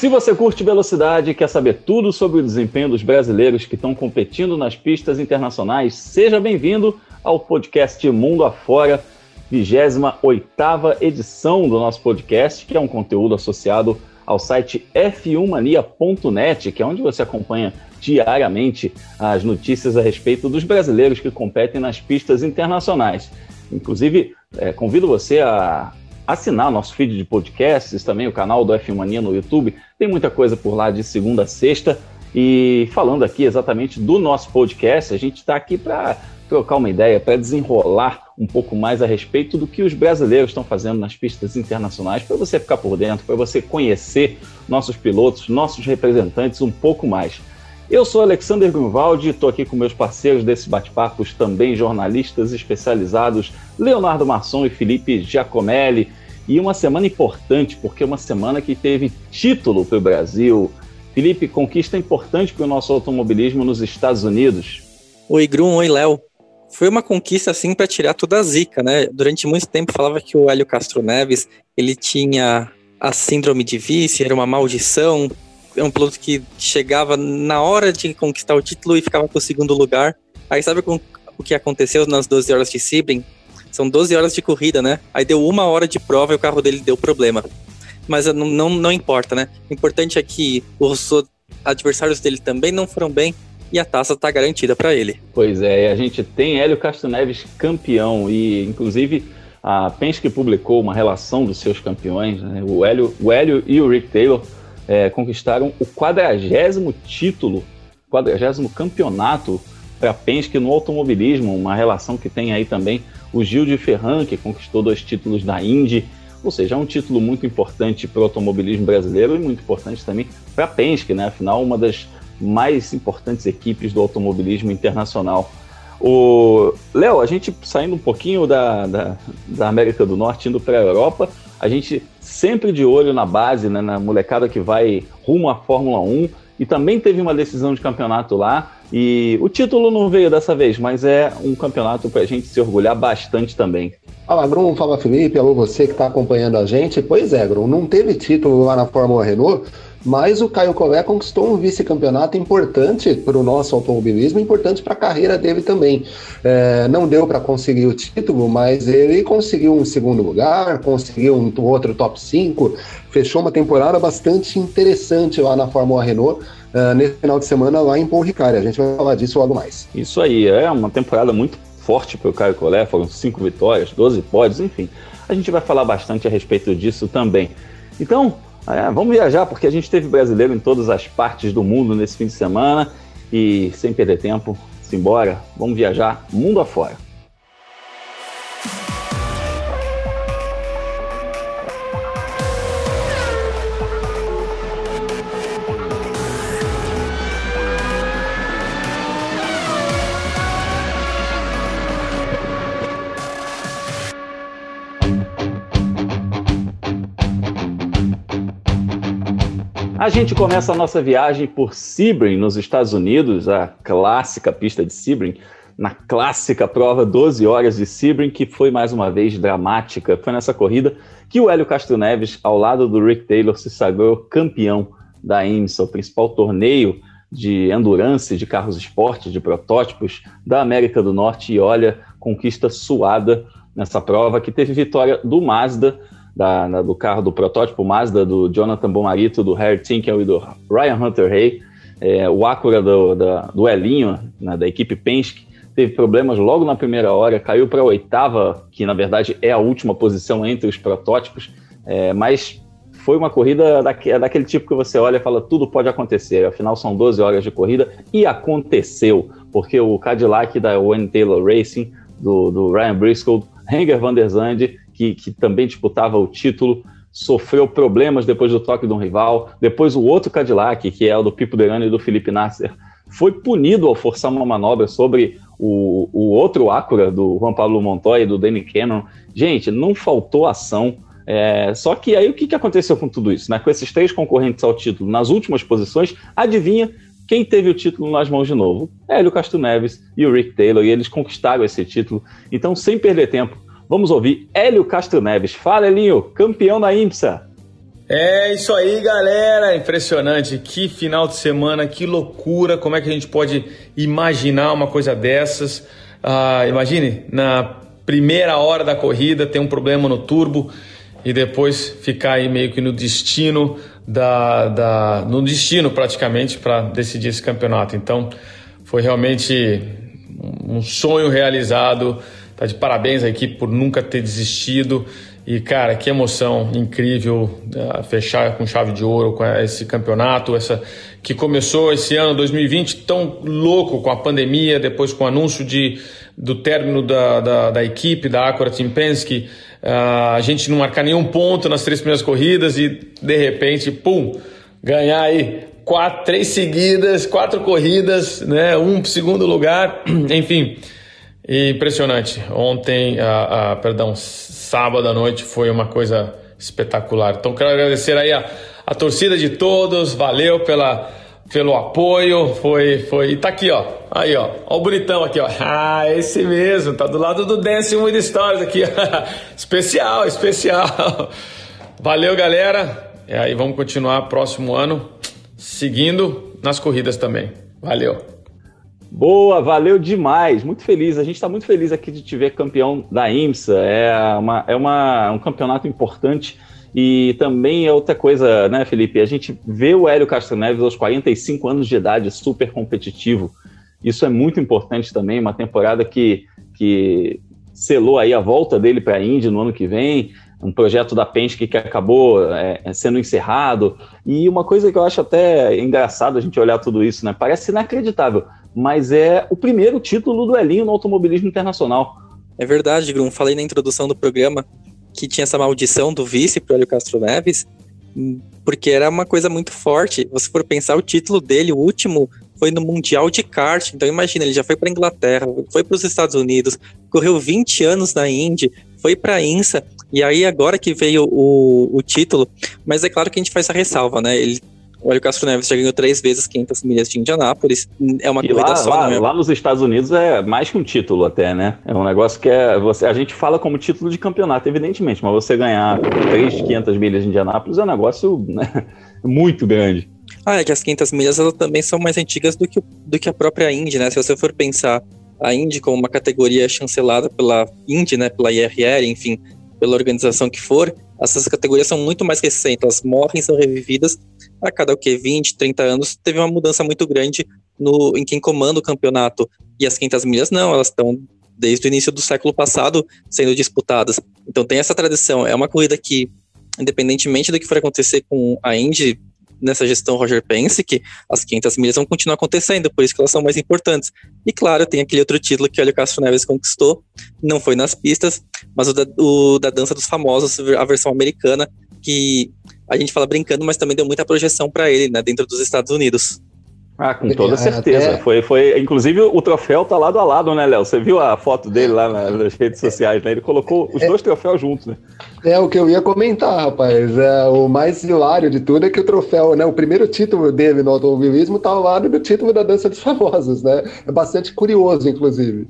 Se você curte velocidade e quer saber tudo sobre o desempenho dos brasileiros que estão competindo nas pistas internacionais, seja bem-vindo ao podcast Mundo Afora, 28 edição do nosso podcast, que é um conteúdo associado ao site f1mania.net, que é onde você acompanha diariamente as notícias a respeito dos brasileiros que competem nas pistas internacionais. Inclusive, é, convido você a assinar nosso feed de podcasts, também o canal do F1 Mania no YouTube. Tem muita coisa por lá de segunda a sexta. E falando aqui exatamente do nosso podcast, a gente está aqui para trocar uma ideia, para desenrolar um pouco mais a respeito do que os brasileiros estão fazendo nas pistas internacionais, para você ficar por dentro, para você conhecer nossos pilotos, nossos representantes um pouco mais. Eu sou Alexander Grunwald, estou aqui com meus parceiros desse bate-papos, também jornalistas especializados, Leonardo Masson e Felipe Giacomelli. E uma semana importante, porque é uma semana que teve título para o Brasil. Felipe, conquista importante para o nosso automobilismo nos Estados Unidos. Oi, Grum, oi, Léo. Foi uma conquista assim para tirar toda a zica, né? Durante muito tempo falava que o Hélio Castro Neves ele tinha a síndrome de vice, era uma maldição, é um piloto que chegava na hora de conquistar o título e ficava com o segundo lugar. Aí sabe o que aconteceu nas 12 horas de Sebring? São 12 horas de corrida, né? Aí deu uma hora de prova e o carro dele deu problema. Mas não, não, não importa, né? O importante é que os adversários dele também não foram bem e a taça está garantida para ele. Pois é, a gente tem Hélio Castro Neves campeão e, inclusive, a Penske publicou uma relação dos seus campeões, né? o, Hélio, o Hélio e o Rick Taylor é, conquistaram o quadragésimo título, quadragésimo campeonato para a Penske no automobilismo, uma relação que tem aí também o Gil de Ferran, que conquistou dois títulos da Indy, ou seja, é um título muito importante para o automobilismo brasileiro e muito importante também para a Penske, né? afinal, uma das mais importantes equipes do automobilismo internacional. O Léo, a gente saindo um pouquinho da, da, da América do Norte, indo para a Europa, a gente sempre de olho na base, né, na molecada que vai rumo à Fórmula 1, e também teve uma decisão de campeonato lá, e o título não veio dessa vez, mas é um campeonato para a gente se orgulhar bastante também. Fala, Grum, fala Felipe, alô você que está acompanhando a gente. Pois é, Grum, não teve título lá na Fórmula Renault, mas o Caio Collet conquistou um vice-campeonato importante para o nosso automobilismo, importante para a carreira dele também. É, não deu para conseguir o título, mas ele conseguiu um segundo lugar, conseguiu um outro top 5, fechou uma temporada bastante interessante lá na Fórmula Renault. Uh, nesse final de semana lá em Paul Ricard. A gente vai falar disso logo mais. Isso aí, é uma temporada muito forte para o Caio Collet, foram cinco vitórias, 12 pódios, enfim. A gente vai falar bastante a respeito disso também. Então, é, vamos viajar, porque a gente teve brasileiro em todas as partes do mundo nesse fim de semana. E sem perder tempo, simbora, vamos viajar mundo afora. A gente começa a nossa viagem por Sebring, nos Estados Unidos, a clássica pista de Sebring, na clássica prova 12 horas de Sebring, que foi mais uma vez dramática. Foi nessa corrida que o Hélio Castro Neves, ao lado do Rick Taylor, se sagrou campeão da IMSA, o principal torneio de endurance, de carros esportes, de protótipos da América do Norte. E olha, conquista suada nessa prova, que teve vitória do Mazda, da, do carro do protótipo Mazda do Jonathan Bomarito, do Harry Tinkel e do Ryan Hunter Hay. É, o Acura do, da, do Elinho, né, da equipe Penske, teve problemas logo na primeira hora, caiu para a oitava, que na verdade é a última posição entre os protótipos, é, mas foi uma corrida daque, daquele tipo que você olha e fala tudo pode acontecer. Afinal, são 12 horas de corrida e aconteceu, porque o Cadillac da Wayne Taylor Racing, do, do Ryan Briscoe, Henger van der Zande que, que também disputava o título, sofreu problemas depois do toque de um rival. Depois o outro Cadillac, que é o do Pipo Derani e do Felipe Nasser, foi punido ao forçar uma manobra sobre o, o outro Acura, do Juan Pablo Montoya e do Danny Cannon. Gente, não faltou ação. É, só que aí o que, que aconteceu com tudo isso? Né? Com esses três concorrentes ao título nas últimas posições, adivinha quem teve o título nas mãos de novo? Hélio Castro Neves e o Rick Taylor, e eles conquistaram esse título. Então, sem perder tempo, Vamos ouvir Hélio Castro Neves. Fala, Elinho, campeão da IMSA. É isso aí, galera. Impressionante. Que final de semana, que loucura. Como é que a gente pode imaginar uma coisa dessas? Ah, imagine, na primeira hora da corrida tem um problema no turbo e depois ficar aí meio que no destino da, da no destino praticamente para decidir esse campeonato. Então foi realmente um sonho realizado. Tá de parabéns à equipe por nunca ter desistido. E, cara, que emoção incrível uh, fechar com chave de ouro com esse campeonato, essa que começou esse ano 2020 tão louco com a pandemia, depois com o anúncio de, do término da, da, da equipe da Acura Team Penske, uh, a gente não marcar nenhum ponto nas três primeiras corridas e de repente, pum, ganhar aí quatro, três seguidas, quatro corridas, né, um segundo lugar, enfim, impressionante. Ontem, uh, uh, perdão, sábado à noite foi uma coisa espetacular. Então quero agradecer aí a, a torcida de todos, valeu pela, pelo apoio, foi, foi, e tá aqui ó, aí ó, ó o bonitão aqui ó, ah, esse mesmo, tá do lado do Dance With Stories aqui, especial, especial, valeu galera, e aí vamos continuar próximo ano, seguindo nas corridas também, valeu. Boa, valeu demais, muito feliz. A gente está muito feliz aqui de te ver campeão da IMSA. É, uma, é uma, um campeonato importante e também é outra coisa, né, Felipe? A gente vê o Hélio Castro Neves aos 45 anos de idade, super competitivo. Isso é muito importante também. Uma temporada que, que selou aí a volta dele para a Indy no ano que vem um projeto da Penske que acabou é, sendo encerrado. E uma coisa que eu acho até engraçado a gente olhar tudo isso, né? Parece inacreditável mas é o primeiro título do Elinho no automobilismo internacional. É verdade, Grum. Falei na introdução do programa que tinha essa maldição do vice para o Castro Neves, porque era uma coisa muito forte. Se for pensar, o título dele, o último, foi no Mundial de Kart. Então imagina, ele já foi para Inglaterra, foi para os Estados Unidos, correu 20 anos na Indy, foi para a INSA, e aí agora que veio o, o título, mas é claro que a gente faz essa ressalva, né? Ele o Hélio Castro Neves já ganhou três vezes 500 milhas de Indianápolis. É uma e corrida lá, só, lá, lá nos Estados Unidos é mais que um título até, né? É um negócio que é, você, a gente fala como título de campeonato, evidentemente, mas você ganhar três 500 milhas de Indianápolis é um negócio né, muito grande. Ah, é que as 500 milhas elas também são mais antigas do que, do que a própria Indy, né? Se você for pensar a Indy como uma categoria chancelada pela Indy, né, pela IRL, enfim, pela organização que for, essas categorias são muito mais recentes, elas morrem, são revividas a cada o que 20, 30 anos, teve uma mudança muito grande no em quem comanda o campeonato. E as 500 milhas não, elas estão desde o início do século passado sendo disputadas. Então tem essa tradição, é uma corrida que independentemente do que for acontecer com a Indy nessa gestão Roger Pence, que as 500 milhas vão continuar acontecendo, por isso que elas são mais importantes. E claro, tem aquele outro título que o Hélio Castro Neves conquistou, não foi nas pistas, mas o da, o da Dança dos Famosos, a versão americana, que a gente fala brincando, mas também deu muita projeção para ele, né, dentro dos Estados Unidos. Ah, com toda é, certeza. Até... Foi, foi, inclusive o troféu tá lado a lado, né, Léo? Você viu a foto dele lá nas redes sociais, né? Ele colocou os é, dois troféus juntos, né? É o que eu ia comentar, rapaz. É, o mais hilário de tudo é que o troféu, né? O primeiro título dele no automobilismo tá ao lado do título da Dança dos Famosos, né? É bastante curioso, inclusive.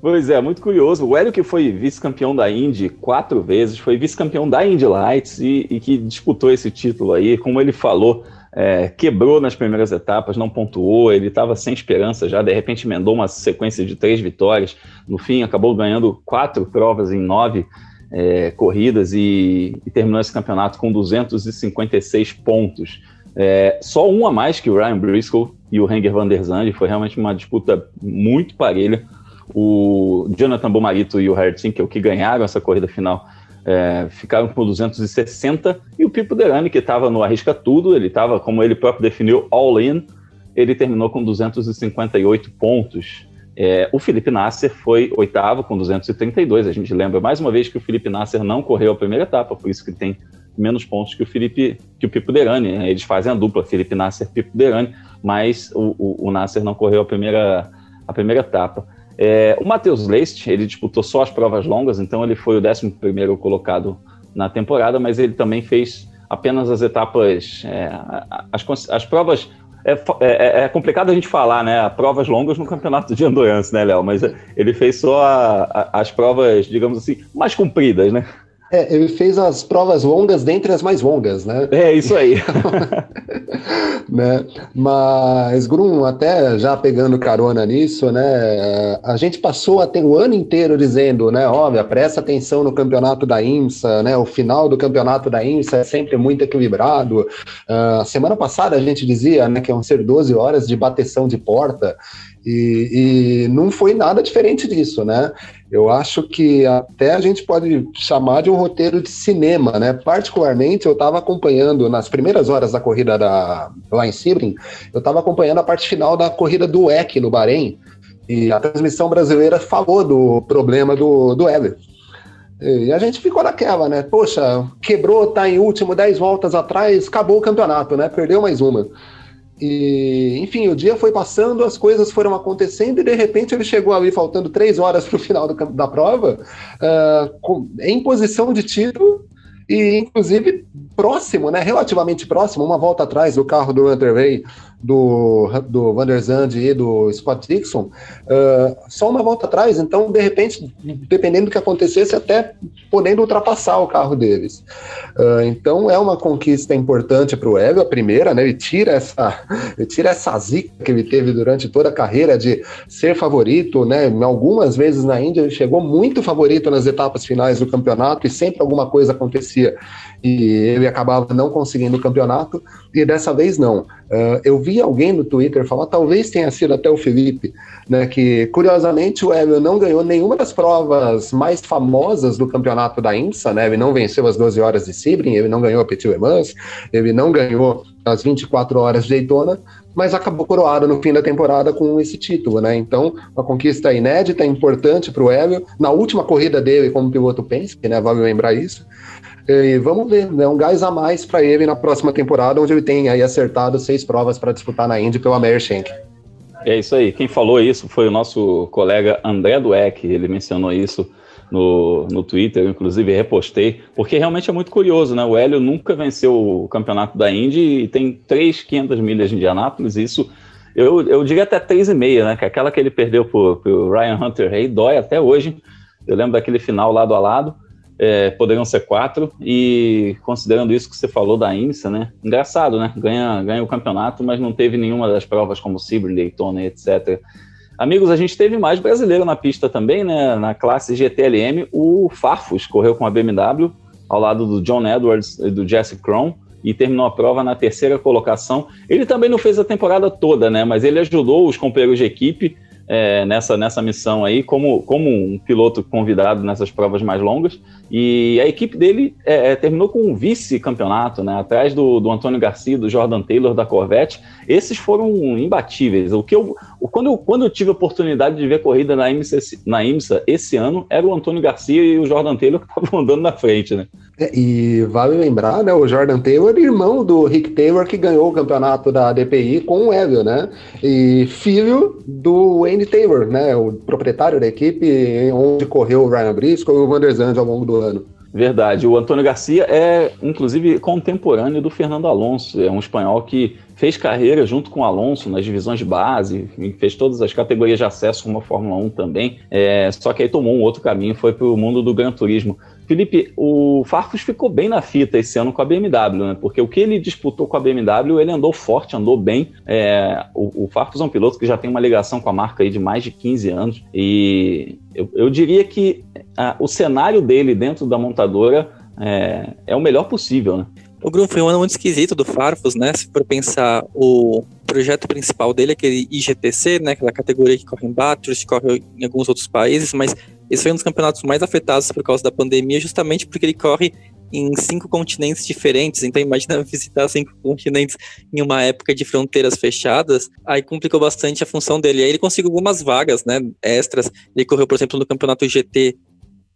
Pois é, muito curioso. O Hélio que foi vice-campeão da Indy quatro vezes, foi vice-campeão da Indy Lights e, e, que disputou esse título aí, como ele falou, é, quebrou nas primeiras etapas, não pontuou, ele estava sem esperança já, de repente emendou uma sequência de três vitórias, no fim acabou ganhando quatro provas em nove é, corridas e, e, terminou esse campeonato com 256 pontos. É, só um a mais que o Ryan Briscoe e o Henger van der Zandt, foi realmente uma disputa muito parelha o Jonathan Bomarito e o Harry Tinkel, que ganharam essa corrida final, é, ficaram com 260, e o Pipo Derani, que estava no Arrisca Tudo, ele estava, como ele próprio definiu, all-in, ele terminou com 258 pontos. É, o Felipe Nasser foi oitavo com 232. A gente lembra mais uma vez que o Felipe Nasser não correu a primeira etapa, por isso que tem menos pontos que o Felipe, que o Pipo Derani. Né? Eles fazem a dupla Felipe Nasser, Pipo Derani, mas o, o, o Nasser não correu a primeira, a primeira etapa. É, o Matheus Leist, ele disputou só as provas longas, então ele foi o 11 colocado na temporada, mas ele também fez apenas as etapas, é, as, as provas. É, é, é, é, complicado a gente falar, né? Provas longas no campeonato de endurance, né, Léo? Mas ele fez só a, a, as provas, digamos assim, mais compridas, né? É, ele fez as provas longas dentre as mais longas, né? É, isso aí. né? Mas, Grum, até já pegando carona nisso, né? A gente passou a ter o ano inteiro dizendo, né? Óbvio, presta atenção no campeonato da IMSA, né? O final do campeonato da IMSA é sempre muito equilibrado. Uh, semana passada a gente dizia né, que iam ser 12 horas de bateção de porta. E, e, não foi nada diferente disso, né? Eu acho que até a gente pode chamar de um roteiro de cinema, né? Particularmente, eu estava acompanhando nas primeiras horas da corrida da, lá em Sebring, eu estava acompanhando a parte final da corrida do EC no Bahrein, e a transmissão brasileira falou do problema do, do Ever. E a gente ficou naquela, né? Poxa, quebrou, tá em último, 10 voltas atrás, acabou o campeonato, né? Perdeu mais uma. E, enfim, o dia foi passando, as coisas foram acontecendo e de repente ele chegou ali faltando três horas para o final do, da prova, uh, com, em posição de título e inclusive próximo, né, relativamente próximo, uma volta atrás do carro do Hunter Ray do, do Van der e do Scott Dixon, uh, só uma volta atrás, então, de repente, dependendo do que acontecesse, até podendo ultrapassar o carro deles. Uh, então, é uma conquista importante para o Hélio, a primeira, né? Ele tira essa, ele tira essa zica que ele teve durante toda a carreira de ser favorito, né? Algumas vezes na Índia ele chegou muito favorito nas etapas finais do campeonato e sempre alguma coisa acontecia e ele acabava não conseguindo o campeonato, e dessa vez não. Uh, eu vi alguém no Twitter falar, talvez tenha sido até o Felipe, né, que curiosamente o Hélio não ganhou nenhuma das provas mais famosas do campeonato da IMSA, né, ele não venceu as 12 horas de Sebring, ele não ganhou a Petit Le Mans, ele não ganhou as 24 horas de Daytona, mas acabou coroado no fim da temporada com esse título, né? Então, uma conquista inédita, importante para o Hélio. Na última corrida dele como piloto Penske, né? Vale lembrar isso. E vamos ver, né? Um gás a mais para ele na próxima temporada, onde ele tem aí acertado seis provas para disputar na Indy pela Meyer Shank. É isso aí. Quem falou isso foi o nosso colega André Dueck. Ele mencionou isso no, no Twitter, eu inclusive repostei, porque realmente é muito curioso, né? O Hélio nunca venceu o campeonato da Indy e tem 3,500 milhas de Indianápolis. Isso, eu, eu diria até 3,5, né? Que é aquela que ele perdeu para o Ryan Hunter Hay dói até hoje. Eu lembro daquele final lado a lado é, poderiam ser quatro, e considerando isso que você falou da IMSA, né? Engraçado, né? Ganha, ganha o campeonato, mas não teve nenhuma das provas como Sebring, Daytona, etc. Amigos, a gente teve mais brasileiro na pista também, né? Na classe GTLM, o Farfus correu com a BMW ao lado do John Edwards e do Jesse Krohn e terminou a prova na terceira colocação. Ele também não fez a temporada toda, né? Mas ele ajudou os companheiros de equipe é, nessa, nessa missão aí, como, como um piloto convidado nessas provas mais longas. E a equipe dele é, é, terminou com um vice-campeonato, né? Atrás do, do Antônio Garcia, do Jordan Taylor da Corvette. Esses foram imbatíveis. O que eu, quando, eu, quando eu tive a oportunidade de ver corrida na IMSA, na IMSA esse ano, era o Antônio Garcia e o Jordan Taylor que estavam andando na frente, né? É, e vale lembrar, né, o Jordan Taylor, irmão do Rick Taylor, que ganhou o campeonato da DPI com o Evil, né? E filho do Wayne Taylor, né? O proprietário da equipe, onde correu o Ryan Briscoe e o Van ao longo do ano. Verdade. O Antônio Garcia é, inclusive, contemporâneo do Fernando Alonso. É um espanhol que fez carreira junto com o Alonso nas divisões de base, fez todas as categorias de acesso como a Fórmula 1 também. É, só que aí tomou um outro caminho, foi para o mundo do Gran Turismo. Felipe, o Farfus ficou bem na fita esse ano com a BMW, né? Porque o que ele disputou com a BMW, ele andou forte, andou bem. É, o, o Farfus é um piloto que já tem uma ligação com a marca aí de mais de 15 anos. E eu, eu diria que a, o cenário dele dentro da montadora é, é o melhor possível, né? O Grum foi um ano muito esquisito do Farfus, né? Se for pensar, o projeto principal dele é aquele IGTC, né? Aquela categoria que corre em Bathurst, corre em alguns outros países, mas esse foi um dos campeonatos mais afetados por causa da pandemia, justamente porque ele corre em cinco continentes diferentes. Então, imagina visitar cinco continentes em uma época de fronteiras fechadas. Aí complicou bastante a função dele. Aí ele conseguiu algumas vagas, né, extras. Ele correu, por exemplo, no campeonato GT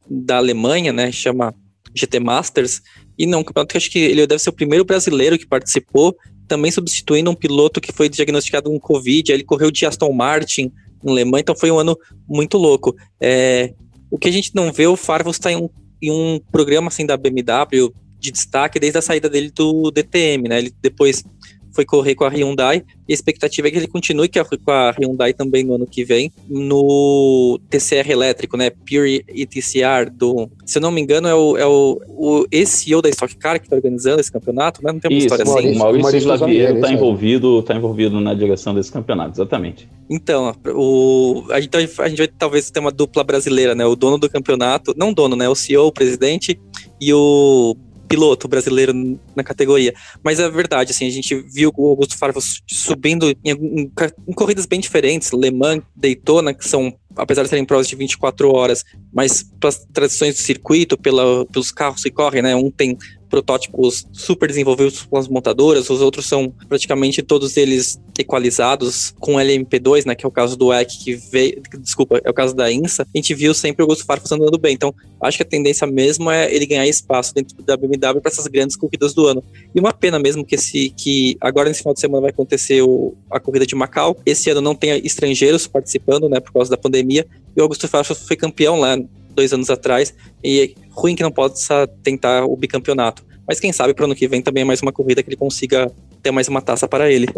da Alemanha, né, chama GT Masters. E não, um campeonato que acho que ele deve ser o primeiro brasileiro que participou, também substituindo um piloto que foi diagnosticado com Covid. Aí ele correu de Aston Martin em Le Mans, então foi um ano muito louco. É, o que a gente não vê, o Farvos está em um, em um programa assim da BMW de destaque desde a saída dele do DTM, né? Ele depois foi correr com a Hyundai. E a expectativa é que ele continue com a Hyundai também no ano que vem, no TCR elétrico, né? Pure ETCR do. Se eu não me engano, é o, é o, o ex-CEO da Stock Car que está organizando esse campeonato, né? Não tem uma Isso, história Maurício, assim. O Maurício Slaviero está envolvido, tá envolvido na direção desse campeonato, exatamente. Então, o, a, gente, a gente vai talvez ter uma dupla brasileira, né? O dono do campeonato, não dono, né? O CEO, o presidente, e o piloto brasileiro na categoria. Mas é verdade, assim, a gente viu o Augusto Farfus subindo em, em, em, corridas bem diferentes, Le Mans, Daytona, que são, apesar de serem provas de 24 horas, mas pelas tradições do circuito, pela, pelos carros que correm, né? Um tem protótipos super desenvolvidos pelas montadoras, os outros são praticamente todos eles equalizados com LMP2, né, que é o caso do EC que veio, desculpa, é o caso da INSA, a gente viu sempre o Augusto Farfus andando bem. Então, acho que a tendência mesmo é ele ganhar espaço dentro da BMW para essas grandes corridas do ano. E uma pena mesmo que esse que agora nesse final de semana vai acontecer o, a corrida de Macau. Esse ano não tem estrangeiros participando, né, por causa da pandemia. E o Augusto Farfus foi campeão lá dois anos atrás, e é ruim que não possa tentar o bicampeonato. Mas quem sabe para o ano que vem também é mais uma corrida que ele consiga ter mais uma taça para ele.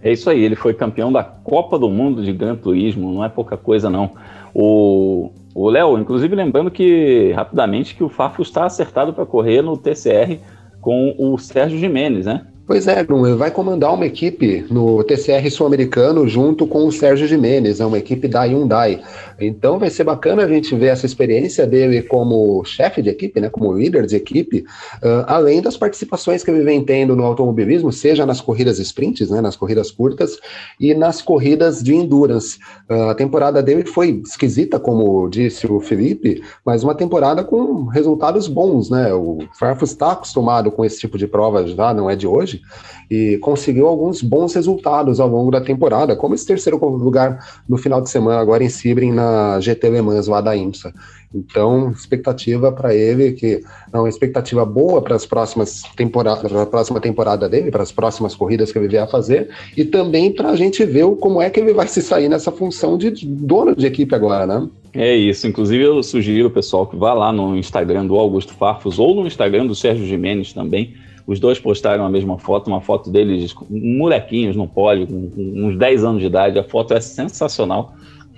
É isso aí, ele foi campeão da Copa do Mundo de Gran Turismo, não é pouca coisa não. O Léo, inclusive lembrando que, rapidamente, que o Fafo está acertado para correr no TCR com o Sérgio Jimenez, né? Pois é, vai comandar uma equipe no TCR sul-americano junto com o Sérgio Jimenez, é uma equipe da Hyundai. Então vai ser bacana a gente ver essa experiência dele como chefe de equipe, né, como líder de equipe, uh, além das participações que ele vem tendo no automobilismo, seja nas corridas sprints, né, nas corridas curtas, e nas corridas de endurance. Uh, a temporada dele foi esquisita, como disse o Felipe, mas uma temporada com resultados bons, né? O Farfus está acostumado com esse tipo de prova já, não é de hoje e conseguiu alguns bons resultados ao longo da temporada, como esse terceiro lugar no final de semana, agora em Sebring, na GT Le Mans lá da IMSA. Então, expectativa para ele, que é uma expectativa boa para as próximas temporadas, para a próxima temporada dele, para as próximas corridas que ele vier a fazer, e também para a gente ver como é que ele vai se sair nessa função de dono de equipe agora, né? É isso, inclusive eu sugiro, pessoal, que vá lá no Instagram do Augusto Farfus ou no Instagram do Sérgio Jimenez também, os dois postaram a mesma foto, uma foto deles molequinhos no pódio, com, uns 10 anos de idade. A foto é sensacional.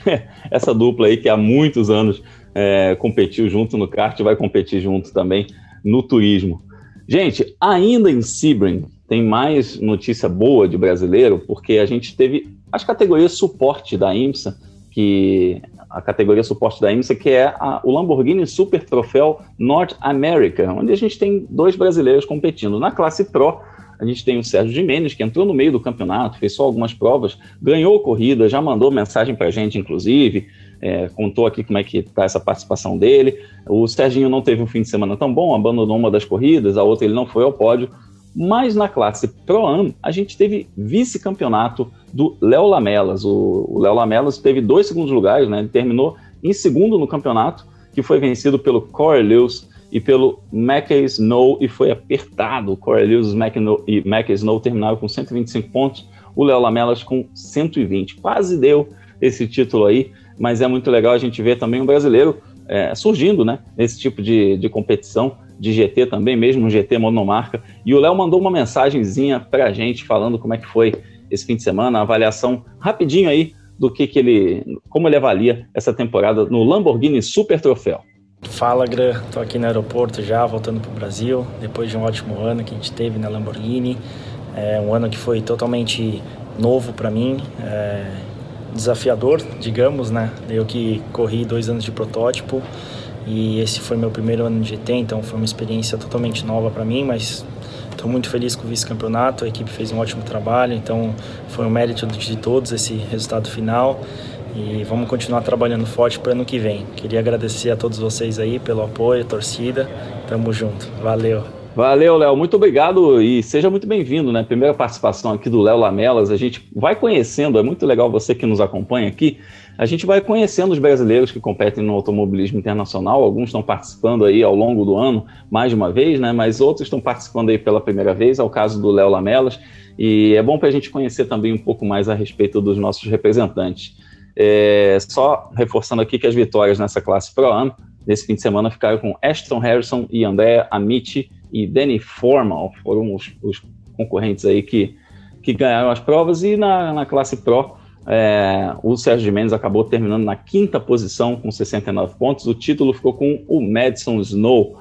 Essa dupla aí que há muitos anos é, competiu junto no kart, vai competir junto também no turismo. Gente, ainda em Sebring, tem mais notícia boa de brasileiro, porque a gente teve as categorias suporte da IMSA, que a categoria suporte da IMSA, que é a, o Lamborghini Super Troféu North America, onde a gente tem dois brasileiros competindo. Na classe Pro, a gente tem o Sérgio Jimenez, que entrou no meio do campeonato, fez só algumas provas, ganhou corrida, já mandou mensagem para a gente, inclusive, é, contou aqui como é que está essa participação dele. O Serginho não teve um fim de semana tão bom, abandonou uma das corridas, a outra ele não foi ao pódio, mas na classe Pro-Am, a gente teve vice-campeonato do Léo Lamelas. O Léo Lamelas teve dois segundos lugares, né? Ele terminou em segundo no campeonato, que foi vencido pelo Corey Lewis e pelo Mackey Snow, e foi apertado. O Corey Lewis e Mackey Snow terminaram com 125 pontos, o Léo Lamelas com 120. Quase deu esse título aí, mas é muito legal a gente ver também um brasileiro é, surgindo, né? Nesse tipo de, de competição de GT também, mesmo um GT monomarca. E o Léo mandou uma mensagenzinha para a gente falando como é que foi esse fim de semana, a avaliação rapidinho aí do que, que ele, como ele avalia essa temporada no Lamborghini Super Troféu. Fala, Gran, tô aqui no aeroporto já, voltando para o Brasil, depois de um ótimo ano que a gente teve na Lamborghini. É um ano que foi totalmente novo para mim, é, desafiador, digamos, né? Eu que corri dois anos de protótipo, e esse foi meu primeiro ano de GT, então foi uma experiência totalmente nova para mim, mas estou muito feliz com o vice-campeonato. A equipe fez um ótimo trabalho, então foi um mérito de todos esse resultado final. E vamos continuar trabalhando forte para ano que vem. Queria agradecer a todos vocês aí pelo apoio, torcida. Tamo junto. Valeu. Valeu, Léo. Muito obrigado e seja muito bem-vindo, né? Primeira participação aqui do Léo Lamelas. A gente vai conhecendo, é muito legal você que nos acompanha aqui a gente vai conhecendo os brasileiros que competem no automobilismo internacional. Alguns estão participando aí ao longo do ano, mais de uma vez, né? Mas outros estão participando aí pela primeira vez, é o caso do Léo Lamelas. E é bom para a gente conhecer também um pouco mais a respeito dos nossos representantes. É, só reforçando aqui que as vitórias nessa classe Pro Am nesse fim de semana ficaram com Ashton Harrison e André Amici e Danny Formal, foram os, os concorrentes aí que que ganharam as provas, e na, na classe Pro, é, o Sérgio de Mendes acabou terminando na quinta posição com 69 pontos. O título ficou com o Madison Snow.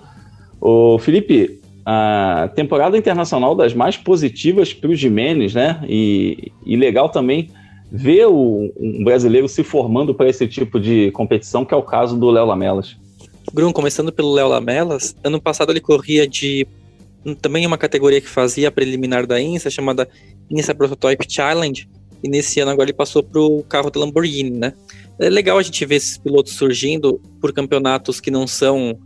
O Felipe, a temporada internacional das mais positivas para o Jimenez, né? E, e legal também ver o, um brasileiro se formando para esse tipo de competição, que é o caso do Léo Lamelas. Bruno, começando pelo Léo Lamelas, ano passado ele corria de também uma categoria que fazia preliminar da INSA, chamada INSA Prototype Challenge, e nesse ano agora ele passou para o carro da Lamborghini, né? É legal a gente ver esses pilotos surgindo por campeonatos que não são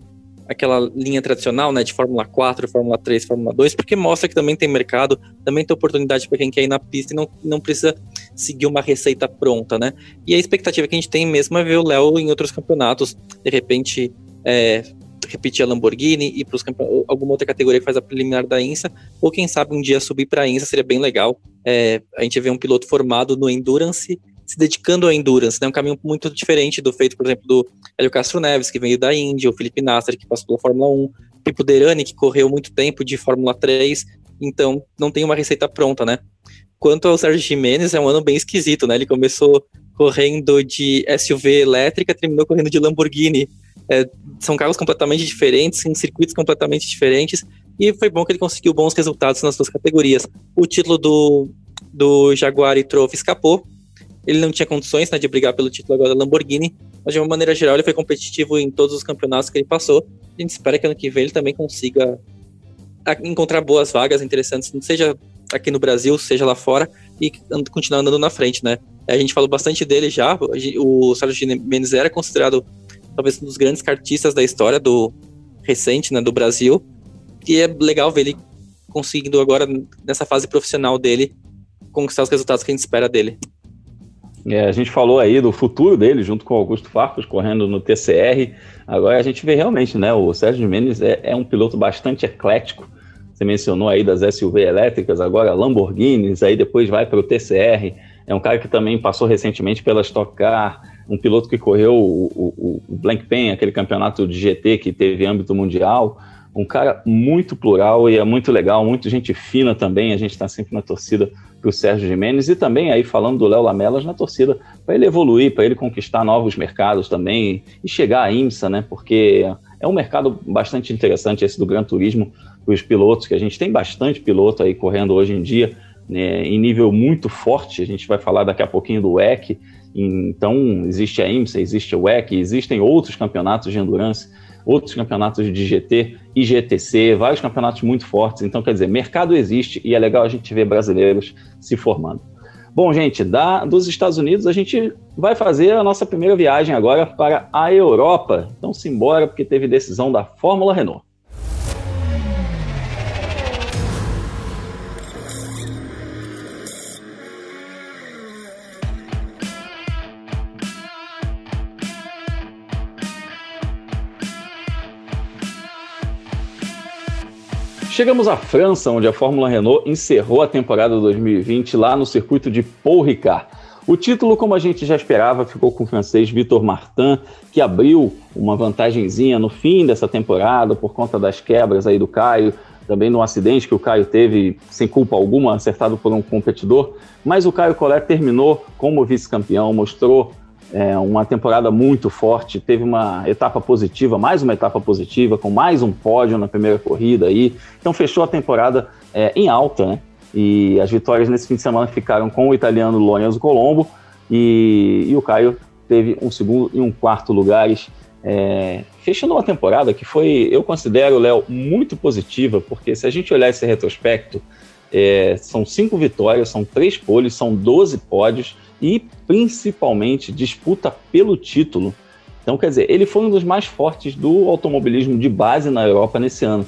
aquela linha tradicional, né, de Fórmula 4, Fórmula 3, Fórmula 2, porque mostra que também tem mercado, também tem oportunidade para quem quer ir na pista e não, não precisa seguir uma receita pronta, né? E a expectativa que a gente tem mesmo é ver o Léo em outros campeonatos, de repente é, repetir a Lamborghini e para alguma outra categoria que faz a preliminar da INSA, ou quem sabe um dia subir para a INSA seria bem legal. É, a gente vê um piloto formado no Endurance se dedicando ao endurance, né? Um caminho muito diferente do feito, por exemplo, do Hélio Castro Neves, que veio da Indy, o Felipe Nasser, que passou pela Fórmula 1, Pipo Derani, que correu muito tempo de Fórmula 3, então não tem uma receita pronta, né? Quanto ao Sérgio Jimenez, é um ano bem esquisito, né? Ele começou correndo de SUV elétrica, terminou correndo de Lamborghini. É, são carros completamente diferentes, em circuitos completamente diferentes, e foi bom que ele conseguiu bons resultados nas duas categorias. O título do, do Jaguar e Trophy escapou, ele não tinha condições né, de brigar pelo título agora da Lamborghini, mas de uma maneira geral ele foi competitivo em todos os campeonatos que ele passou. A gente espera que ano que vem ele também consiga encontrar boas vagas interessantes, seja aqui no Brasil, seja lá fora, e continuar andando na frente, né? A gente falou bastante dele já, o Sérgio Mendes era considerado talvez um dos grandes cartistas da história do recente, né, do Brasil, e é legal ver ele conseguindo agora, nessa fase profissional dele, conquistar os resultados que a gente espera dele. É, a gente falou aí do futuro dele, junto com o Augusto Farfus, correndo no TCR. Agora a gente vê realmente, né? O Sérgio Mendes é, é um piloto bastante eclético. Você mencionou aí das SUV elétricas, agora Lamborghinis, aí depois vai para o TCR. É um cara que também passou recentemente pela Stock Car, um piloto que correu o, o, o Blank Pen, aquele campeonato de GT que teve âmbito mundial. Um cara muito plural e é muito legal, muito gente fina também. A gente está sempre na torcida para o Sérgio Jimenez e também aí falando do Léo Lamelas na torcida para ele evoluir, para ele conquistar novos mercados também e chegar à IMSA, né? Porque é um mercado bastante interessante esse do Gran Turismo os pilotos, que a gente tem bastante piloto aí correndo hoje em dia, né, em nível muito forte. A gente vai falar daqui a pouquinho do WEC. Então, existe a IMSA, existe o WEC, existem outros campeonatos de endurance outros campeonatos de GT e GTC, vários campeonatos muito fortes. Então, quer dizer, mercado existe e é legal a gente ver brasileiros se formando. Bom, gente, da, dos Estados Unidos a gente vai fazer a nossa primeira viagem agora para a Europa. Então, simbora, porque teve decisão da Fórmula Renault. Chegamos à França, onde a Fórmula Renault encerrou a temporada 2020 lá no circuito de Paul Ricard. O título, como a gente já esperava, ficou com o francês Vitor Martin, que abriu uma vantagenzinha no fim dessa temporada por conta das quebras aí do Caio, também no acidente que o Caio teve, sem culpa alguma, acertado por um competidor. Mas o Caio Collet terminou como vice-campeão, mostrou é, uma temporada muito forte, teve uma etapa positiva, mais uma etapa positiva, com mais um pódio na primeira corrida aí. Então fechou a temporada é, em alta, né? E as vitórias nesse fim de semana ficaram com o italiano Lorenzo Colombo e, e o Caio teve um segundo e um quarto lugares. É, fechando uma temporada que foi, eu considero, Léo, muito positiva, porque se a gente olhar esse retrospecto, é, são cinco vitórias, são três poles, são 12 pódios, e principalmente disputa pelo título. Então, quer dizer, ele foi um dos mais fortes do automobilismo de base na Europa nesse ano.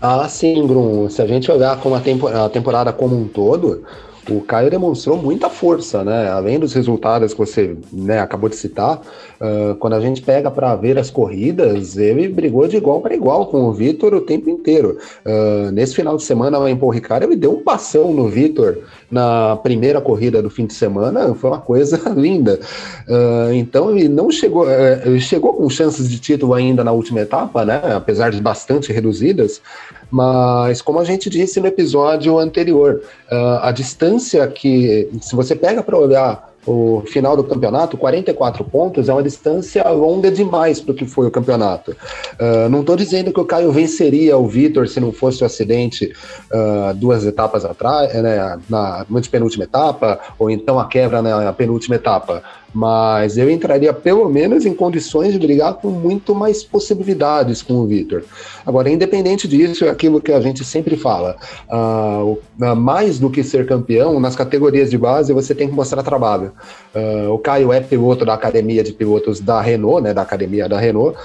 Ah, sim, Bruno. Se a gente olhar como a, temporada, a temporada como um todo, o Caio demonstrou muita força, né? Além dos resultados que você né, acabou de citar, uh, quando a gente pega para ver as corridas, ele brigou de igual para igual com o Vitor o tempo inteiro. Uh, nesse final de semana em Paul Ricard, ele deu um passão no Vitor na primeira corrida do fim de semana, foi uma coisa linda. Uh, então ele não chegou, ele chegou com chances de título ainda na última etapa, né? Apesar de bastante reduzidas. Mas, como a gente disse no episódio anterior, uh, a distância que, se você pega para olhar o final do campeonato, 44 pontos, é uma distância longa demais para o que foi o campeonato. Uh, não estou dizendo que o Caio venceria o Vitor se não fosse o acidente uh, duas etapas atrás, né, na penúltima etapa, ou então a quebra na penúltima etapa mas eu entraria pelo menos em condições de brigar com muito mais possibilidades com o Vitor. Agora, independente disso, é aquilo que a gente sempre fala: uh, mais do que ser campeão, nas categorias de base você tem que mostrar trabalho. Uh, o Caio é piloto da academia de pilotos da Renault, né, da academia da Renault,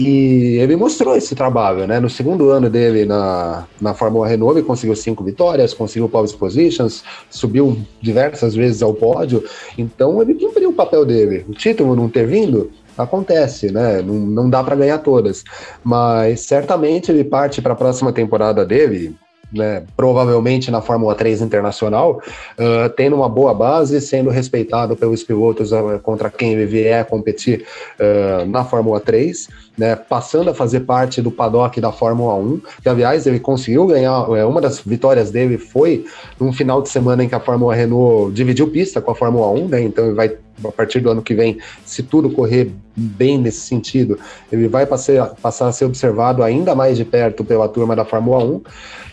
e ele mostrou esse trabalho, né? No segundo ano dele na, na Fórmula Renault, ele conseguiu cinco vitórias, conseguiu pole positions, subiu diversas vezes ao pódio. Então ele cumpriu o papel dele. O título não ter vindo, acontece, né? Não, não dá para ganhar todas. Mas certamente ele parte para a próxima temporada dele, né, provavelmente na Fórmula 3 internacional, uh, tendo uma boa base, sendo respeitado pelos pilotos uh, contra quem ele vier competir uh, na Fórmula 3, né, passando a fazer parte do paddock da Fórmula 1, que aliás ele conseguiu ganhar, é, uma das vitórias dele foi num final de semana em que a Fórmula Renault dividiu pista com a Fórmula 1, né, então ele vai a partir do ano que vem, se tudo correr bem nesse sentido, ele vai passar, a ser observado ainda mais de perto pela turma da Fórmula 1.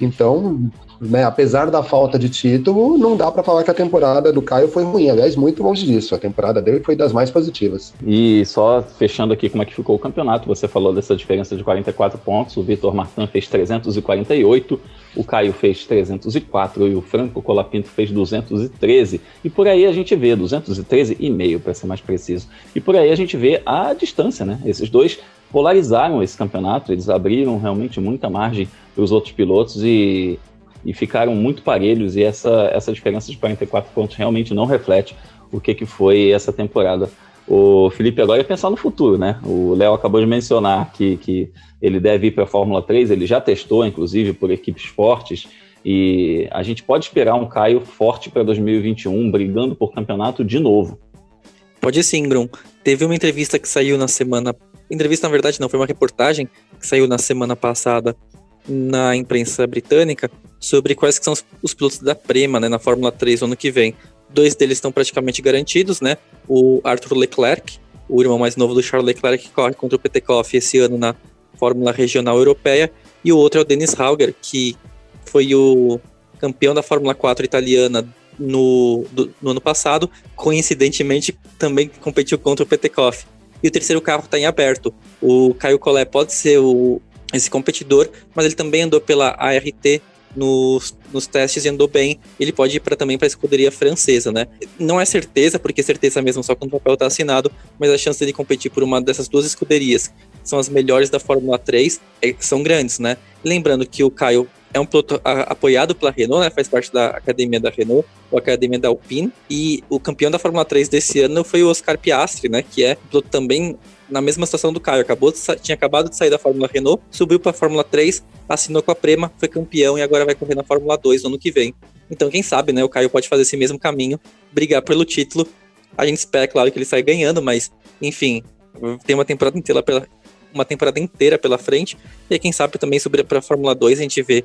Então, né, apesar da falta de título, não dá para falar que a temporada do Caio foi ruim. Aliás, muito longe disso. A temporada dele foi das mais positivas. E só fechando aqui como é que ficou o campeonato, você falou dessa diferença de 44 pontos. O Vitor Martin fez 348, o Caio fez 304 e o Franco Colapinto fez 213. E por aí a gente vê 213 e meio, para ser mais preciso. E por aí a gente vê a distância, né? Esses dois polarizaram esse campeonato, eles abriram realmente muita margem para os outros pilotos e e ficaram muito parelhos e essa, essa diferença de 44 pontos realmente não reflete o que, que foi essa temporada. O Felipe agora é pensar no futuro, né? O Léo acabou de mencionar que, que ele deve ir para a Fórmula 3, ele já testou, inclusive, por equipes fortes, e a gente pode esperar um Caio forte para 2021, brigando por campeonato de novo. Pode sim, Grum. Teve uma entrevista que saiu na semana. Entrevista, na verdade, não, foi uma reportagem que saiu na semana passada na imprensa britânica sobre quais são os, os pilotos da Prema né, na Fórmula 3 no ano que vem. Dois deles estão praticamente garantidos, né? O Arthur Leclerc, o irmão mais novo do Charles Leclerc, que corre contra o Petekoff esse ano na Fórmula Regional Europeia, e o outro é o Dennis Hauger, que foi o campeão da Fórmula 4 italiana no, do, no ano passado, coincidentemente também competiu contra o Petekoff. E o terceiro carro está em aberto. O Caio Collet pode ser o, esse competidor, mas ele também andou pela ART nos, nos testes e andou bem, ele pode ir pra, também para a escuderia francesa, né? Não é certeza, porque certeza mesmo só quando o papel está assinado, mas a chance dele competir por uma dessas duas escuderias, que são as melhores da Fórmula 3, é, são grandes, né? Lembrando que o Caio é um piloto apoiado pela Renault, né? Faz parte da academia da Renault, ou academia da Alpine, e o campeão da Fórmula 3 desse ano foi o Oscar Piastri, né? Que é um piloto também na mesma situação do Caio. Acabou de, tinha acabado de sair da Fórmula Renault, subiu para a Fórmula 3, assinou com a Prema, foi campeão e agora vai correr na Fórmula 2 no ano que vem. Então, quem sabe, né? O Caio pode fazer esse mesmo caminho, brigar pelo título. A gente espera, claro, que ele saia ganhando, mas, enfim, tem uma temporada inteira pela, uma temporada inteira pela frente. E aí, quem sabe também subir para a Fórmula 2 a gente vê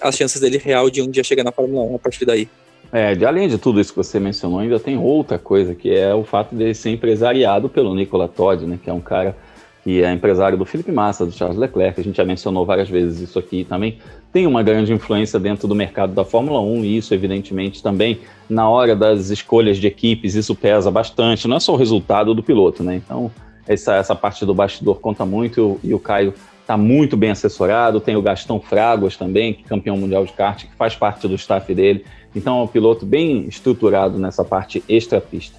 as chances dele real de um dia chegar na Fórmula 1 a partir daí. É, de, além de tudo isso que você mencionou, ainda tem outra coisa, que é o fato de ser empresariado pelo Nicola Todd, né, que é um cara que é empresário do Felipe Massa, do Charles Leclerc, a gente já mencionou várias vezes isso aqui também, tem uma grande influência dentro do mercado da Fórmula 1 e isso, evidentemente, também na hora das escolhas de equipes, isso pesa bastante, não é só o resultado do piloto, né? Então, essa, essa parte do bastidor conta muito e o Caio está muito bem assessorado, tem o Gastão Fraguas também, que é campeão mundial de kart, que faz parte do staff dele, então é um piloto bem estruturado nessa parte extra-pista.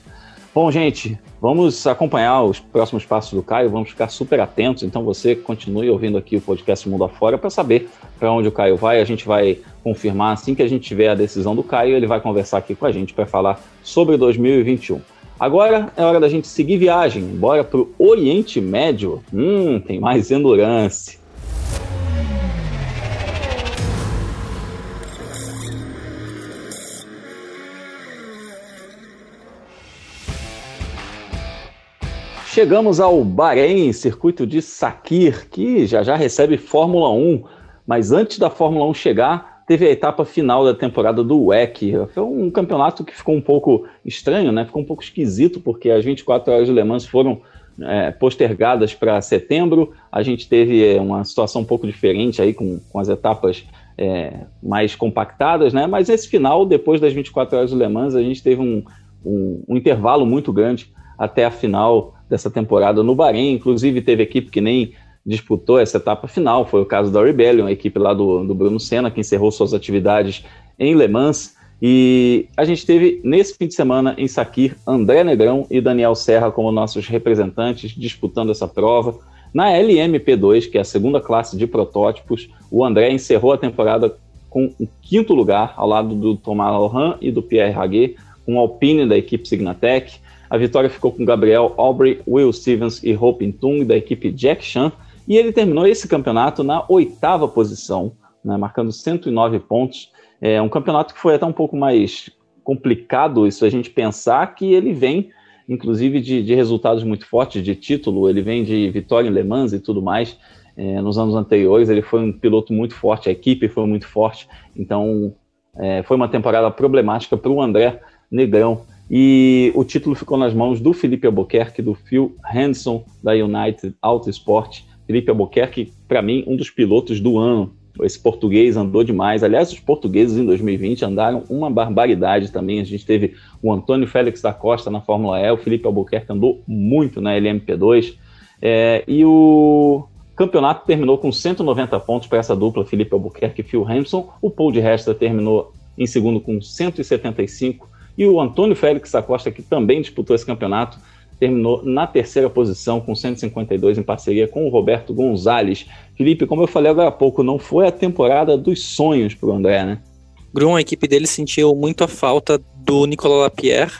Bom, gente, vamos acompanhar os próximos passos do Caio, vamos ficar super atentos. Então você continue ouvindo aqui o podcast Mundo Afora para saber para onde o Caio vai. A gente vai confirmar assim que a gente tiver a decisão do Caio, ele vai conversar aqui com a gente para falar sobre 2021. Agora é hora da gente seguir viagem, bora para o Oriente Médio. Hum, tem mais endurance. Chegamos ao Bahrein, circuito de Sakir, que já já recebe Fórmula 1 Mas antes da Fórmula 1 chegar, teve a etapa final da temporada do WEC. Foi um campeonato que ficou um pouco estranho, né? Ficou um pouco esquisito, porque as 24 horas de Le Mans foram é, postergadas para setembro. A gente teve é, uma situação um pouco diferente aí com, com as etapas é, mais compactadas, né? Mas esse final, depois das 24 horas de Le Mans, a gente teve um, um, um intervalo muito grande até a final dessa temporada no Bahrein. Inclusive, teve equipe que nem disputou essa etapa final. Foi o caso da Rebellion, a equipe lá do, do Bruno Senna, que encerrou suas atividades em Le Mans. E a gente teve nesse fim de semana em Sakir André Negrão e Daniel Serra como nossos representantes disputando essa prova. Na LMP2, que é a segunda classe de protótipos, o André encerrou a temporada com o quinto lugar, ao lado do Thomas Lohan e do Pierre Haguet, o Alpine da equipe Signatec. A vitória ficou com Gabriel Aubrey, Will Stevens e Hope Tung da equipe Jack Chan. E ele terminou esse campeonato na oitava posição, né, marcando 109 pontos. É um campeonato que foi até um pouco mais complicado isso a gente pensar que ele vem, inclusive, de, de resultados muito fortes de título, ele vem de vitória em Le Mans e tudo mais. É, nos anos anteriores ele foi um piloto muito forte, a equipe foi muito forte, então é, foi uma temporada problemática para o André Negrão. E o título ficou nas mãos do Felipe Albuquerque, do Phil Hanson, da United Auto Sport. Felipe Albuquerque, para mim, um dos pilotos do ano esse português andou demais. Aliás, os portugueses em 2020 andaram uma barbaridade também. A gente teve o Antônio Félix da Costa na Fórmula E, o Felipe Albuquerque andou muito na LMP2. É, e o campeonato terminou com 190 pontos para essa dupla, Felipe Albuquerque e Phil Hampson. O Paul de Resta terminou em segundo com 175. E o Antônio Félix da Costa, que também disputou esse campeonato, terminou na terceira posição com 152 em parceria com o Roberto Gonzalez. Felipe, como eu falei agora há pouco, não foi a temporada dos sonhos para o André, né? Grum, a equipe dele sentiu muito a falta do Nicolas Lapierre,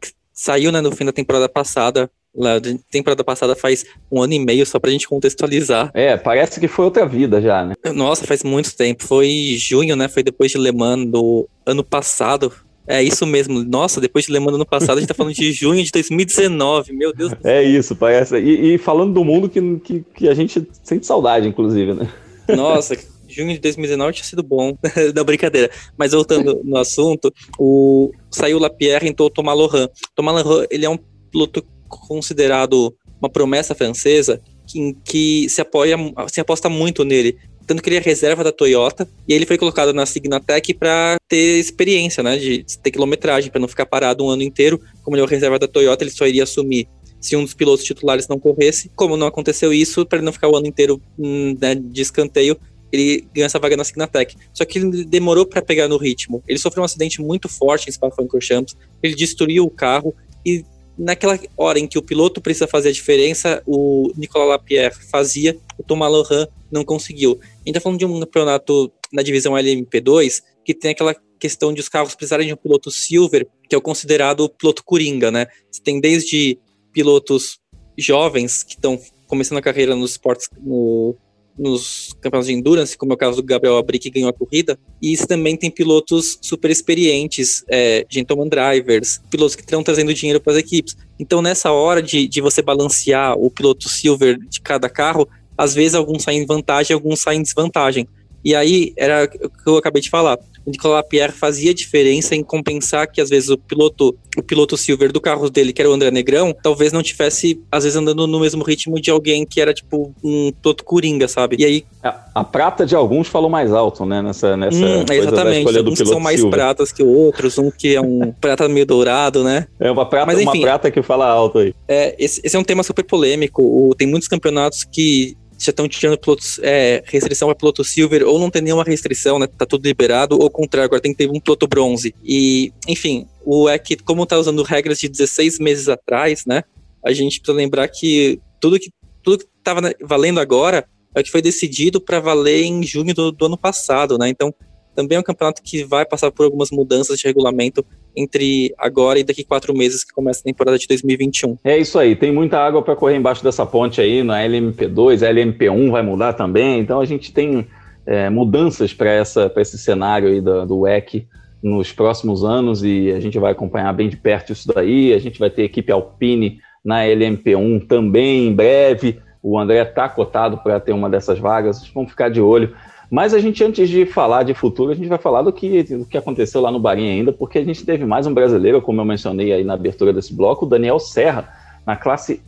que saiu né, no fim da temporada passada. A temporada passada faz um ano e meio, só pra gente contextualizar. É, parece que foi outra vida já, né? Nossa, faz muito tempo. Foi junho, né? Foi depois de Le Mans do ano passado. É isso mesmo. Nossa, depois de Le Mans ano passado, a gente tá falando de junho de 2019. Meu Deus do céu. É isso, parece. E, e falando do mundo que, que, que, a gente sente saudade, inclusive, né? Nossa, junho de 2019 tinha sido bom. da brincadeira. Mas voltando no assunto, o saiu Lapierre e entrou Thomas Lohan. Thomas Lohan, ele é um piloto considerado uma promessa francesa em que se apoia, se aposta muito nele tanto que ele é reserva da Toyota, e ele foi colocado na Signatec para ter experiência, né, de ter quilometragem, para não ficar parado um ano inteiro. Como ele é o reserva da Toyota, ele só iria assumir se um dos pilotos titulares não corresse. Como não aconteceu isso, para ele não ficar o ano inteiro hum, né, de escanteio, ele ganhou essa vaga na Signatec. Só que ele demorou para pegar no ritmo. Ele sofreu um acidente muito forte em Spa-Francorchamps, ele destruiu o carro e naquela hora em que o piloto precisa fazer a diferença, o Nicolas Lapierre fazia, o Thomas Lohan não conseguiu. A gente tá falando de um campeonato na divisão LMP2 que tem aquela questão de os carros precisarem de um piloto silver, que é o considerado o piloto coringa, né? Você tem desde pilotos jovens que estão começando a carreira nos esportes, no nos campeonatos de endurance, como é o caso do Gabriel Abri, que ganhou a corrida. E isso também tem pilotos super experientes, é, gentleman drivers, pilotos que estão trazendo dinheiro para as equipes. Então, nessa hora de, de você balancear o piloto silver de cada carro, às vezes alguns saem em vantagem, alguns saem em desvantagem. E aí, era o que eu acabei de falar. O Nicolas Pierre fazia diferença em compensar que às vezes o piloto, o piloto Silver do carro dele, que era o André Negrão, talvez não tivesse às vezes andando no mesmo ritmo de alguém que era tipo um piloto coringa, sabe? E aí a, a prata de alguns falou mais alto, né, nessa nessa hum, exatamente, uns que são mais Silver. pratas que outros, um que é um prata meio dourado, né? É uma prata, Mas, enfim, uma prata que fala alto aí. É, esse, esse é um tema super polêmico. O, tem muitos campeonatos que já estão tirando pilotos, é, restrição para piloto silver, ou não tem nenhuma restrição, né? Tá tudo liberado, ou contrário, agora tem que ter um piloto bronze. E, enfim, o é que, como tá usando regras de 16 meses atrás, né? A gente precisa lembrar que tudo que tudo que estava valendo agora é o que foi decidido para valer em junho do, do ano passado, né? Então, também é um campeonato que vai passar por algumas mudanças de regulamento entre agora e daqui quatro meses que começa a temporada de 2021. É isso aí, tem muita água para correr embaixo dessa ponte aí na LMP2, a LMP1 vai mudar também, então a gente tem é, mudanças para esse cenário aí do, do WEC nos próximos anos e a gente vai acompanhar bem de perto isso daí, a gente vai ter equipe Alpine na LMP1 também em breve, o André está cotado para ter uma dessas vagas, vamos ficar de olho. Mas a gente, antes de falar de futuro, a gente vai falar do que, do que aconteceu lá no Bahrein ainda, porque a gente teve mais um brasileiro, como eu mencionei aí na abertura desse bloco, o Daniel Serra, na classe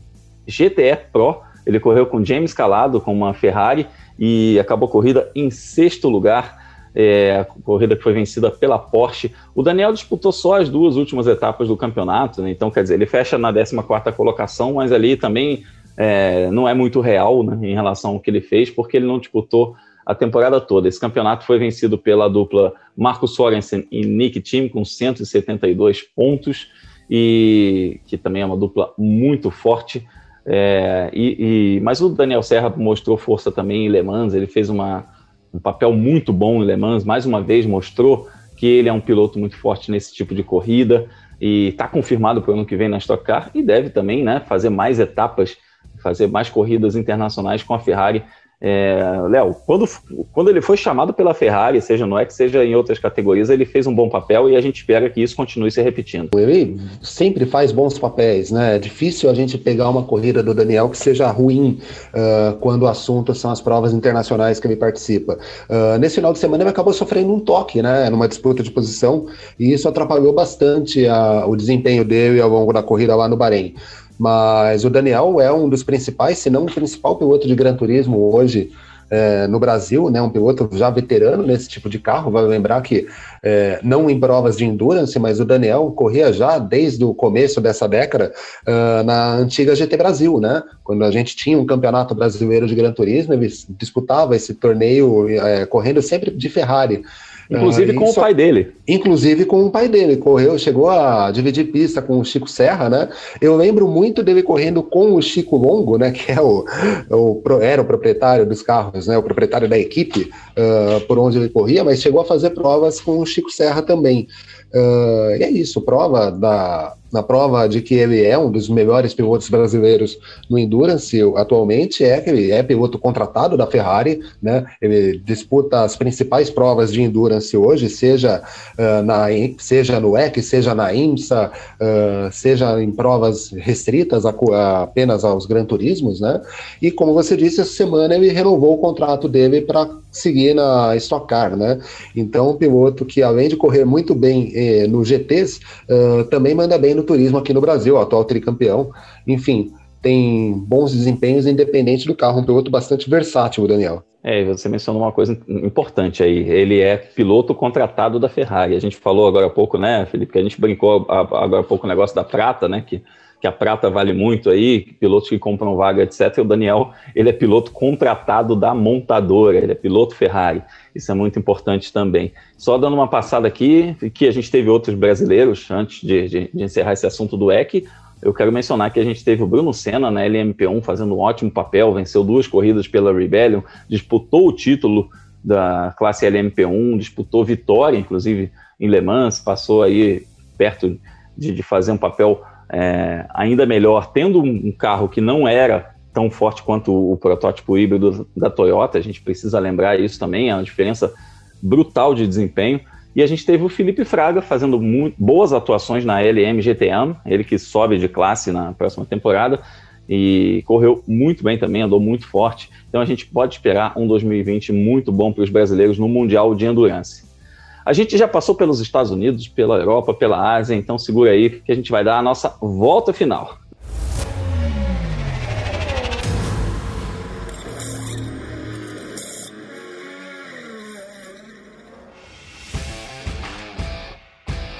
GTE Pro. Ele correu com James Calado, com uma Ferrari, e acabou a corrida em sexto lugar. É, a corrida que foi vencida pela Porsche. O Daniel disputou só as duas últimas etapas do campeonato, né? então quer dizer, ele fecha na 14 colocação, mas ali também é, não é muito real né, em relação ao que ele fez, porque ele não disputou a temporada toda. Esse campeonato foi vencido pela dupla Marcos Sorensen e Nick Tim, com 172 pontos, e que também é uma dupla muito forte. É, e, e, mas o Daniel Serra mostrou força também em Le Mans, ele fez uma, um papel muito bom em Le Mans, mais uma vez mostrou que ele é um piloto muito forte nesse tipo de corrida e está confirmado para o ano que vem na Stock Car e deve também né, fazer mais etapas, fazer mais corridas internacionais com a Ferrari é, Léo, quando, quando ele foi chamado pela Ferrari, seja no X, seja em outras categorias, ele fez um bom papel e a gente espera que isso continue se repetindo. Ele sempre faz bons papéis, né? É difícil a gente pegar uma corrida do Daniel que seja ruim uh, quando o assunto são as provas internacionais que ele participa. Uh, nesse final de semana ele acabou sofrendo um toque, né? Numa disputa de posição, e isso atrapalhou bastante a, o desempenho dele ao longo da corrida lá no Bahrein. Mas o Daniel é um dos principais, se não o principal piloto de Gran Turismo hoje é, no Brasil, né? Um piloto já veterano nesse tipo de carro. Vai lembrar que é, não em provas de endurance, mas o Daniel corria já desde o começo dessa década uh, na antiga GT Brasil, né? Quando a gente tinha um campeonato brasileiro de Gran Turismo, ele disputava esse torneio é, correndo sempre de Ferrari. Inclusive ah, com o pai dele. Inclusive com o pai dele. Correu, chegou a dividir pista com o Chico Serra, né? Eu lembro muito dele correndo com o Chico Longo, né? Que é o, o era o proprietário dos carros, né? O proprietário da equipe uh, por onde ele corria, mas chegou a fazer provas com o Chico Serra também. Uh, e é isso, prova da, na prova de que ele é um dos melhores pilotos brasileiros no Endurance atualmente, é que ele é piloto contratado da Ferrari, né? Ele disputa as principais provas de Endurance hoje, seja, uh, na, seja no EC, seja na IMSA, uh, seja em provas restritas a, a, apenas aos Gran Turismos, né? E como você disse, essa semana ele renovou o contrato dele para seguir na Stock Car, né? Então, um piloto que além de correr muito bem eh, no GTs, uh, também manda bem no turismo aqui no Brasil, atual tricampeão. Enfim, tem bons desempenhos independente do carro, um piloto bastante versátil, Daniel. É, você mencionou uma coisa importante aí. Ele é piloto contratado da Ferrari. A gente falou agora há pouco, né, Felipe, que a gente brincou agora há pouco o negócio da prata, né, que que a prata vale muito aí, pilotos que compram vaga, etc. O Daniel, ele é piloto contratado da montadora, ele é piloto Ferrari. Isso é muito importante também. Só dando uma passada aqui, que a gente teve outros brasileiros, antes de, de, de encerrar esse assunto do EC, eu quero mencionar que a gente teve o Bruno Senna na LMP1 fazendo um ótimo papel, venceu duas corridas pela Rebellion, disputou o título da classe LMP1, disputou vitória, inclusive em Le Mans, passou aí perto de, de fazer um papel é, ainda melhor, tendo um carro que não era tão forte quanto o protótipo híbrido da Toyota, a gente precisa lembrar isso também, é uma diferença brutal de desempenho. E a gente teve o Felipe Fraga fazendo muito, boas atuações na LM GTM, ele que sobe de classe na próxima temporada e correu muito bem também, andou muito forte. Então a gente pode esperar um 2020 muito bom para os brasileiros no Mundial de Endurance. A gente já passou pelos Estados Unidos, pela Europa, pela Ásia, então segura aí que a gente vai dar a nossa volta final.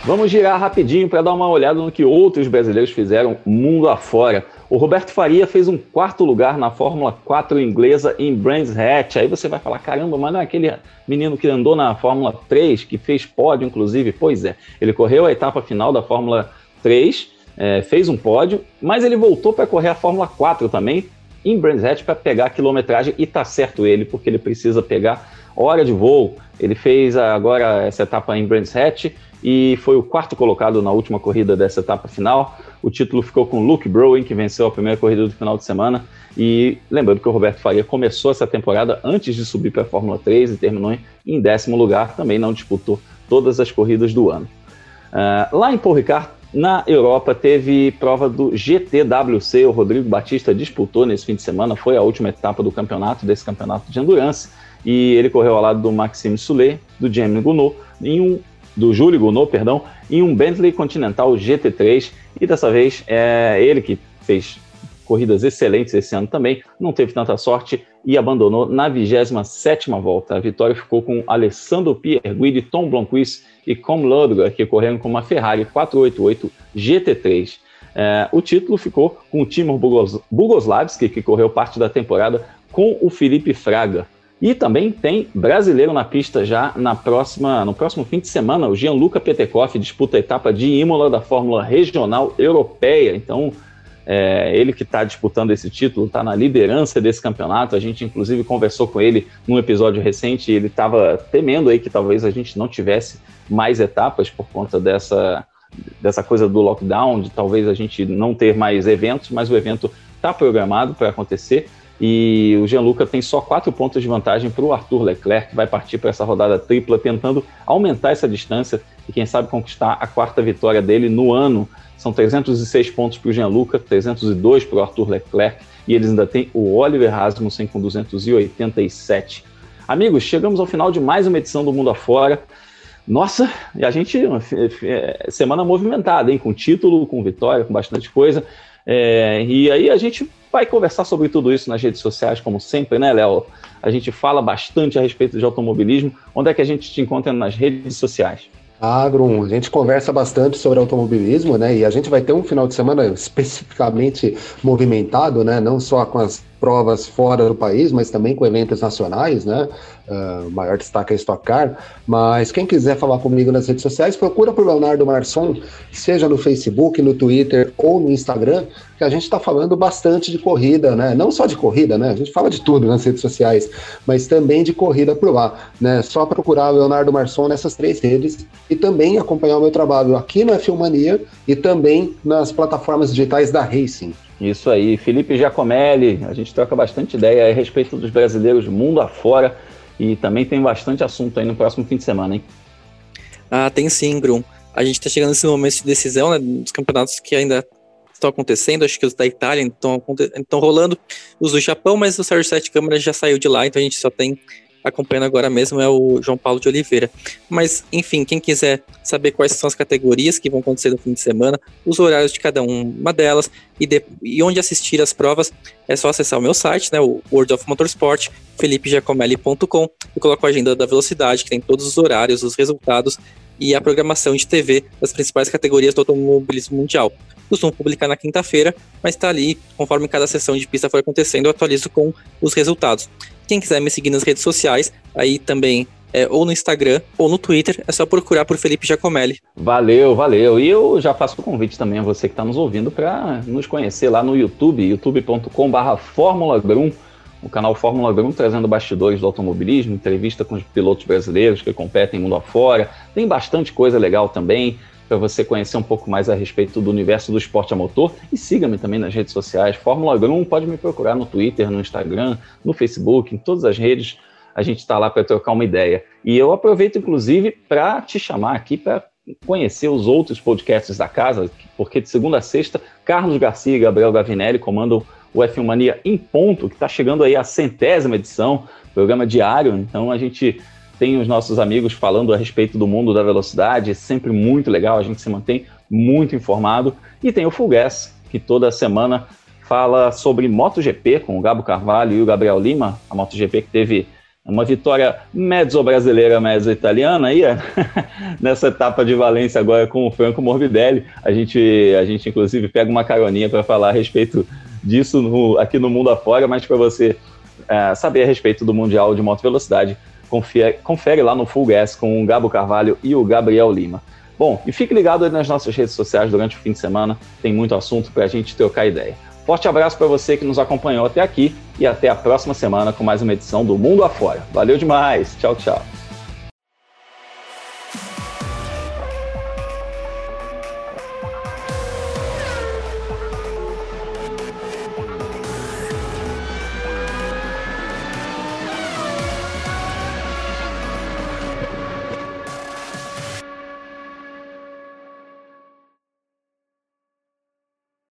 Vamos girar rapidinho para dar uma olhada no que outros brasileiros fizeram mundo afora. O Roberto Faria fez um quarto lugar na Fórmula 4 inglesa em Brands Hatch. Aí você vai falar, caramba, mas não é aquele menino que andou na Fórmula 3, que fez pódio, inclusive? Pois é, ele correu a etapa final da Fórmula 3, é, fez um pódio, mas ele voltou para correr a Fórmula 4 também, em Brands Hatch, para pegar a quilometragem, e tá certo ele, porque ele precisa pegar hora de voo. Ele fez agora essa etapa em Brands Hatch, e foi o quarto colocado na última corrida dessa etapa final. O título ficou com Luke Browen, que venceu a primeira corrida do final de semana. E lembrando que o Roberto Faria começou essa temporada antes de subir para a Fórmula 3 e terminou em décimo lugar, também não disputou todas as corridas do ano. Uh, lá em Paul Ricard, na Europa, teve prova do GTWC. O Rodrigo Batista disputou nesse fim de semana, foi a última etapa do campeonato, desse campeonato de endurance. e ele correu ao lado do Maxime Soulet, do James Gounod, em um do Júlio Gounod, perdão, em um Bentley Continental GT3 e dessa vez é ele que fez corridas excelentes esse ano também, não teve tanta sorte e abandonou na 27ª volta. A vitória ficou com Alessandro Pierguidi, Tom Blomqvist e Com Lodger, que correram com uma Ferrari 488 GT3. É, o título ficou com o Timur Bugoslavski, que correu parte da temporada com o Felipe Fraga. E também tem brasileiro na pista já na próxima, no próximo fim de semana. O Gianluca Petekoff disputa a etapa de Imola da Fórmula Regional Europeia. Então, é, ele que está disputando esse título, está na liderança desse campeonato. A gente, inclusive, conversou com ele num episódio recente ele estava temendo aí que talvez a gente não tivesse mais etapas por conta dessa, dessa coisa do lockdown, de talvez a gente não ter mais eventos, mas o evento está programado para acontecer. E o Gianluca tem só quatro pontos de vantagem para o Arthur Leclerc, que vai partir para essa rodada tripla, tentando aumentar essa distância e, quem sabe, conquistar a quarta vitória dele no ano. São 306 pontos para o Gianluca, 302 para o Arthur Leclerc, e eles ainda têm o Oliver Rasmussen com 287. Amigos, chegamos ao final de mais uma edição do Mundo Afora. Nossa, e a gente, é, semana movimentada, hein? Com título, com vitória, com bastante coisa. É, e aí a gente vai conversar sobre tudo isso nas redes sociais, como sempre, né, Léo? A gente fala bastante a respeito de automobilismo. Onde é que a gente te encontra nas redes sociais? Agro, a gente conversa bastante sobre automobilismo, né? E a gente vai ter um final de semana especificamente movimentado, né? Não só com as provas fora do país, mas também com eventos nacionais, né? Uh, maior destaque é Stock Car. Mas quem quiser falar comigo nas redes sociais, procura por Leonardo Marçom, seja no Facebook, no Twitter ou no Instagram, que a gente está falando bastante de corrida, né? Não só de corrida, né? A gente fala de tudo nas redes sociais, mas também de corrida por lá, né? Só procurar Leonardo Marçom nessas três redes e também acompanhar o meu trabalho aqui no F1 Mania e também nas plataformas digitais da Racing. Isso aí, Felipe Giacomelli, a gente troca bastante ideia a respeito dos brasileiros mundo afora e também tem bastante assunto aí no próximo fim de semana, hein? Ah, tem sim, Grum. A gente está chegando nesse momento de decisão, né, dos campeonatos que ainda estão acontecendo, acho que os da Itália estão rolando, os do Japão, mas o Sérgio Sete Câmara já saiu de lá, então a gente só tem acompanhando agora mesmo é o João Paulo de Oliveira. Mas, enfim, quem quiser saber quais são as categorias que vão acontecer no fim de semana, os horários de cada uma delas e, de, e onde assistir as provas, é só acessar o meu site, né, o World of Motorsport, felipegiacomelli.com, e coloco a agenda da velocidade, que tem todos os horários, os resultados e a programação de TV das principais categorias do automobilismo mundial. Costumo publicar na quinta-feira, mas está ali, conforme cada sessão de pista for acontecendo, eu atualizo com os resultados. Quem quiser me seguir nas redes sociais, aí também é, ou no Instagram ou no Twitter, é só procurar por Felipe Giacomelli. Valeu, valeu. E eu já faço o convite também a você que está nos ouvindo para nos conhecer lá no YouTube, youtube.com.br Fórmula Grum, o canal Fórmula Grum trazendo bastidores do automobilismo, entrevista com os pilotos brasileiros que competem mundo afora. Tem bastante coisa legal também para você conhecer um pouco mais a respeito do universo do esporte a motor. E siga-me também nas redes sociais. Fórmula Grum, pode me procurar no Twitter, no Instagram, no Facebook, em todas as redes. A gente está lá para trocar uma ideia. E eu aproveito, inclusive, para te chamar aqui para conhecer os outros podcasts da casa, porque de segunda a sexta, Carlos Garcia e Gabriel Gavinelli comandam o F1 Mania em ponto, que está chegando aí a centésima edição, programa diário. Então a gente tem os nossos amigos falando a respeito do mundo da velocidade, é sempre muito legal, a gente se mantém muito informado. E tem o Full Gas, que toda semana fala sobre MotoGP com o Gabo Carvalho e o Gabriel Lima, a MotoGP que teve uma vitória mezzo-brasileira, mezzo-italiana aí, nessa etapa de Valência agora com o Franco Morbidelli. A gente, a gente inclusive pega uma caroninha para falar a respeito disso no, aqui no mundo afora, mas para você é, saber a respeito do Mundial de Moto Velocidade, confere, confere lá no Full Gas com o Gabo Carvalho e o Gabriel Lima. Bom, e fique ligado nas nossas redes sociais durante o fim de semana, tem muito assunto para a gente trocar ideia. Forte abraço para você que nos acompanhou até aqui e até a próxima semana com mais uma edição do Mundo Afora. Valeu demais, tchau, tchau.